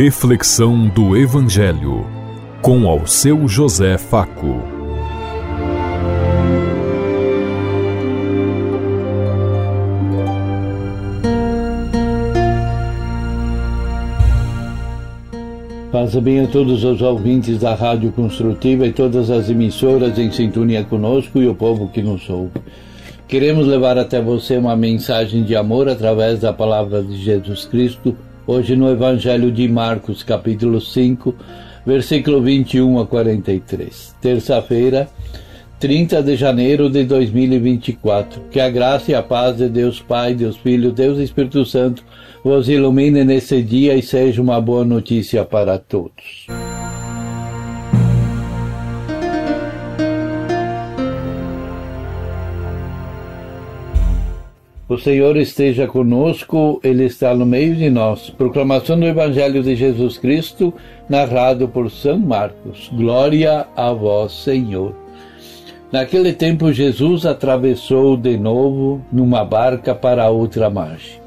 Reflexão do Evangelho com ao seu José Faco. Faça bem a todos os ouvintes da Rádio Construtiva e todas as emissoras em sintonia conosco e o povo que nos ouve. Queremos levar até você uma mensagem de amor através da palavra de Jesus Cristo, hoje no Evangelho de Marcos, capítulo 5, versículo 21 a 43. Terça-feira, 30 de janeiro de 2024. Que a graça e a paz de Deus Pai, Deus Filho, Deus Espírito Santo vos ilumine nesse dia e seja uma boa notícia para todos. O Senhor esteja conosco, Ele está no meio de nós. Proclamação do Evangelho de Jesus Cristo, narrado por São Marcos. Glória a vós, Senhor. Naquele tempo, Jesus atravessou de novo numa barca para outra margem.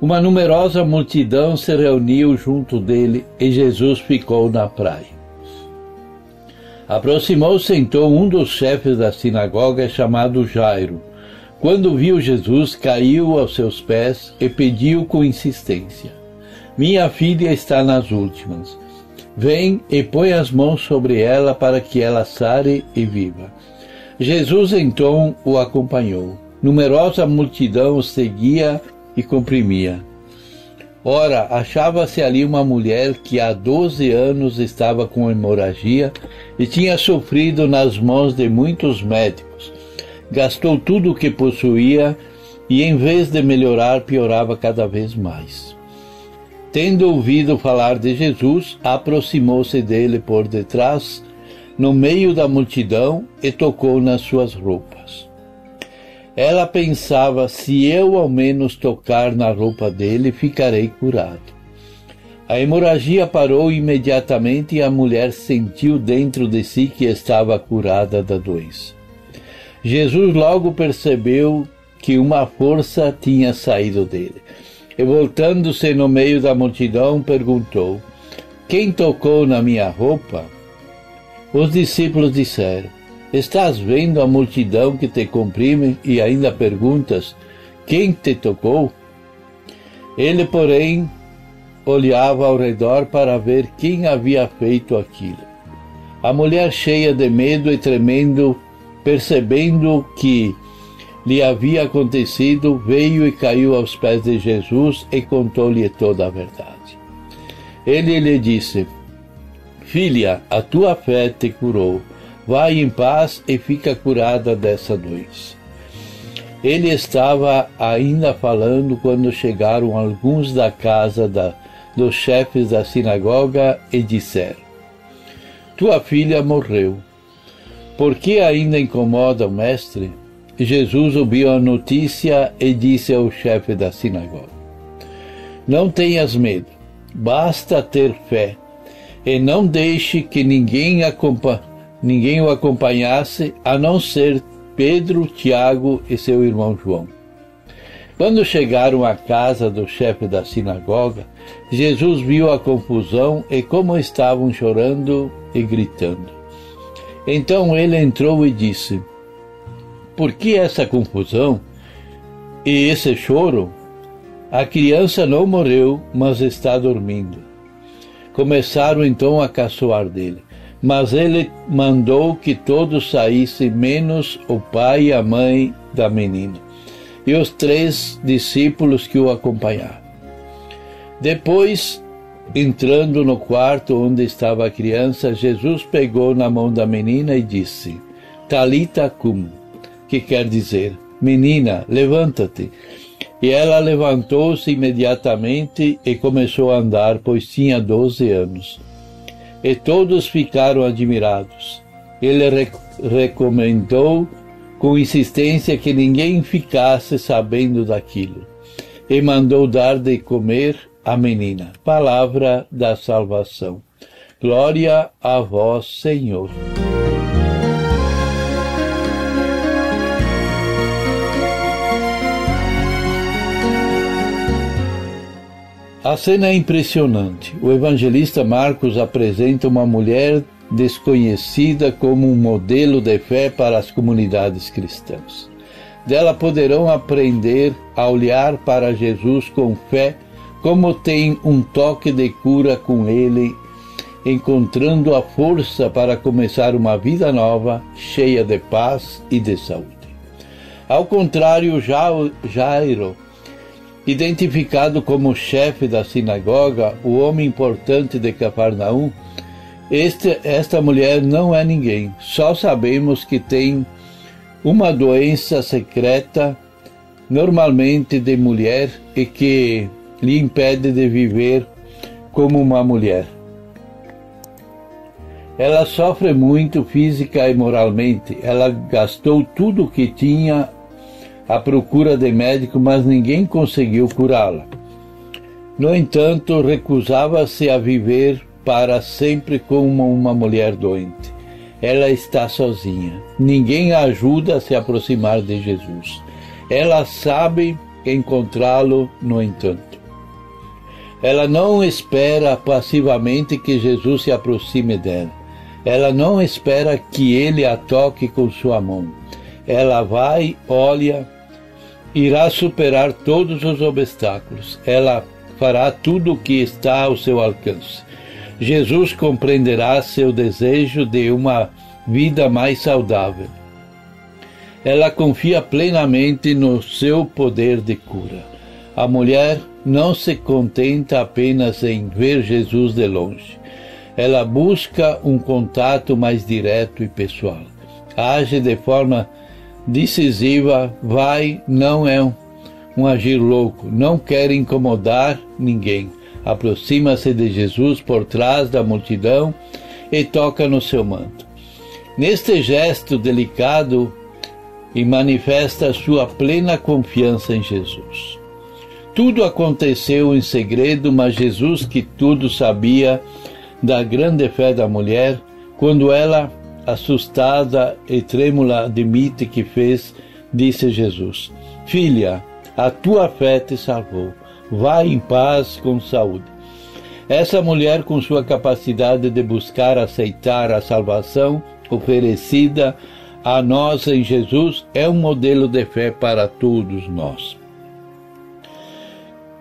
Uma numerosa multidão se reuniu junto dele e Jesus ficou na praia. Aproximou-se então um dos chefes da sinagoga chamado Jairo quando viu Jesus, caiu aos seus pés e pediu com insistência: Minha filha está nas últimas. Vem e põe as mãos sobre ela para que ela sare e viva. Jesus então o acompanhou. Numerosa multidão o seguia e comprimia. Ora, achava-se ali uma mulher que há doze anos estava com hemorragia e tinha sofrido nas mãos de muitos médicos gastou tudo o que possuía e, em vez de melhorar, piorava cada vez mais. Tendo ouvido falar de Jesus, aproximou-se dele por detrás, no meio da multidão, e tocou nas suas roupas. Ela pensava: se eu ao menos tocar na roupa dele, ficarei curado. A hemorragia parou imediatamente e a mulher sentiu dentro de si que estava curada da doença. Jesus logo percebeu que uma força tinha saído dele. E voltando-se no meio da multidão, perguntou: Quem tocou na minha roupa? Os discípulos disseram: Estás vendo a multidão que te comprime e ainda perguntas: Quem te tocou? Ele, porém, olhava ao redor para ver quem havia feito aquilo. A mulher, cheia de medo e tremendo, percebendo que lhe havia acontecido, veio e caiu aos pés de Jesus e contou-lhe toda a verdade. Ele lhe disse: Filha, a tua fé te curou. Vai em paz e fica curada dessa doença. Ele estava ainda falando quando chegaram alguns da casa da, dos chefes da sinagoga e disseram: Tua filha morreu por que ainda incomoda o mestre? Jesus ouviu a notícia e disse ao chefe da sinagoga: Não tenhas medo, basta ter fé, e não deixe que ninguém, ninguém o acompanhasse, a não ser Pedro, Tiago e seu irmão João. Quando chegaram à casa do chefe da sinagoga, Jesus viu a confusão e como estavam chorando e gritando. Então ele entrou e disse: Por que essa confusão e esse choro? A criança não morreu, mas está dormindo. Começaram então a caçoar dele. Mas ele mandou que todos saíssem, menos o pai e a mãe da menina, e os três discípulos que o acompanharam. Depois Entrando no quarto onde estava a criança, Jesus pegou na mão da menina e disse: Talita cum, que quer dizer: Menina, levanta-te. E ela levantou-se imediatamente e começou a andar, pois tinha doze anos. E todos ficaram admirados. Ele rec recomendou com insistência que ninguém ficasse sabendo daquilo, e mandou dar de comer a menina. Palavra da salvação. Glória a vós, Senhor. A cena é impressionante. O evangelista Marcos apresenta uma mulher desconhecida como um modelo de fé para as comunidades cristãs. Dela poderão aprender a olhar para Jesus com fé, como tem um toque de cura com ele, encontrando a força para começar uma vida nova, cheia de paz e de saúde. Ao contrário, Jairo Identificado como chefe da sinagoga, o homem importante de Cafarnaum, este, esta mulher não é ninguém. Só sabemos que tem uma doença secreta, normalmente de mulher, e que lhe impede de viver como uma mulher. Ela sofre muito física e moralmente. Ela gastou tudo o que tinha à procura de médico, mas ninguém conseguiu curá-la. No entanto, recusava-se a viver para sempre como uma mulher doente. Ela está sozinha. Ninguém a ajuda a se aproximar de Jesus. Ela sabe encontrá-lo, no entanto. Ela não espera passivamente que Jesus se aproxime dela. Ela não espera que ele a toque com sua mão. Ela vai, olha, irá superar todos os obstáculos. Ela fará tudo o que está ao seu alcance. Jesus compreenderá seu desejo de uma vida mais saudável. Ela confia plenamente no seu poder de cura. A mulher não se contenta apenas em ver Jesus de longe. Ela busca um contato mais direto e pessoal. Age de forma decisiva, vai, não é um, um agir louco, não quer incomodar ninguém. Aproxima-se de Jesus por trás da multidão e toca no seu manto. Neste gesto delicado, e manifesta sua plena confiança em Jesus. Tudo aconteceu em segredo, mas Jesus, que tudo sabia da grande fé da mulher, quando ela assustada e trêmula, admite que fez, disse Jesus: Filha, a tua fé te salvou. Vá em paz com saúde. Essa mulher, com sua capacidade de buscar aceitar a salvação oferecida a nós em Jesus, é um modelo de fé para todos nós.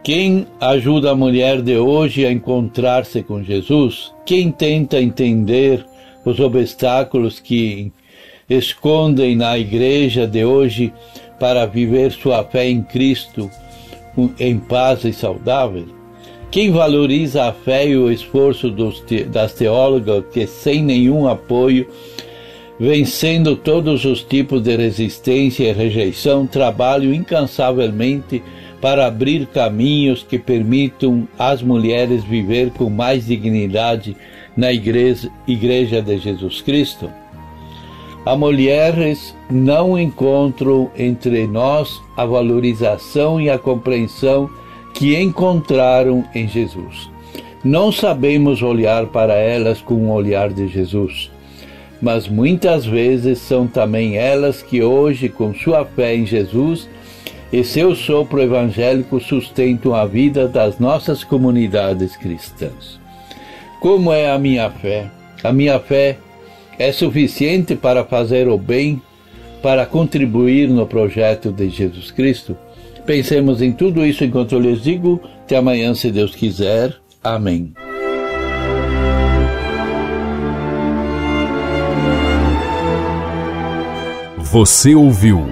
Quem ajuda a mulher de hoje a encontrar-se com Jesus? Quem tenta entender os obstáculos que escondem na igreja de hoje para viver sua fé em Cristo em paz e saudável? Quem valoriza a fé e o esforço dos, das teólogas que, sem nenhum apoio, vencendo todos os tipos de resistência e rejeição, trabalham incansavelmente para abrir caminhos que permitam às mulheres viver com mais dignidade na igreja, igreja de Jesus Cristo, as mulheres não encontram entre nós a valorização e a compreensão que encontraram em Jesus. Não sabemos olhar para elas com o olhar de Jesus, mas muitas vezes são também elas que hoje, com sua fé em Jesus e seu sopro evangélico, sustentam a vida das nossas comunidades cristãs. Como é a minha fé? A minha fé é suficiente para fazer o bem, para contribuir no projeto de Jesus Cristo? Pensemos em tudo isso enquanto eu lhes digo. Até amanhã, se Deus quiser. Amém. Você ouviu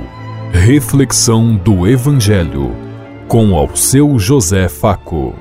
Reflexão do Evangelho com ao seu José Faco.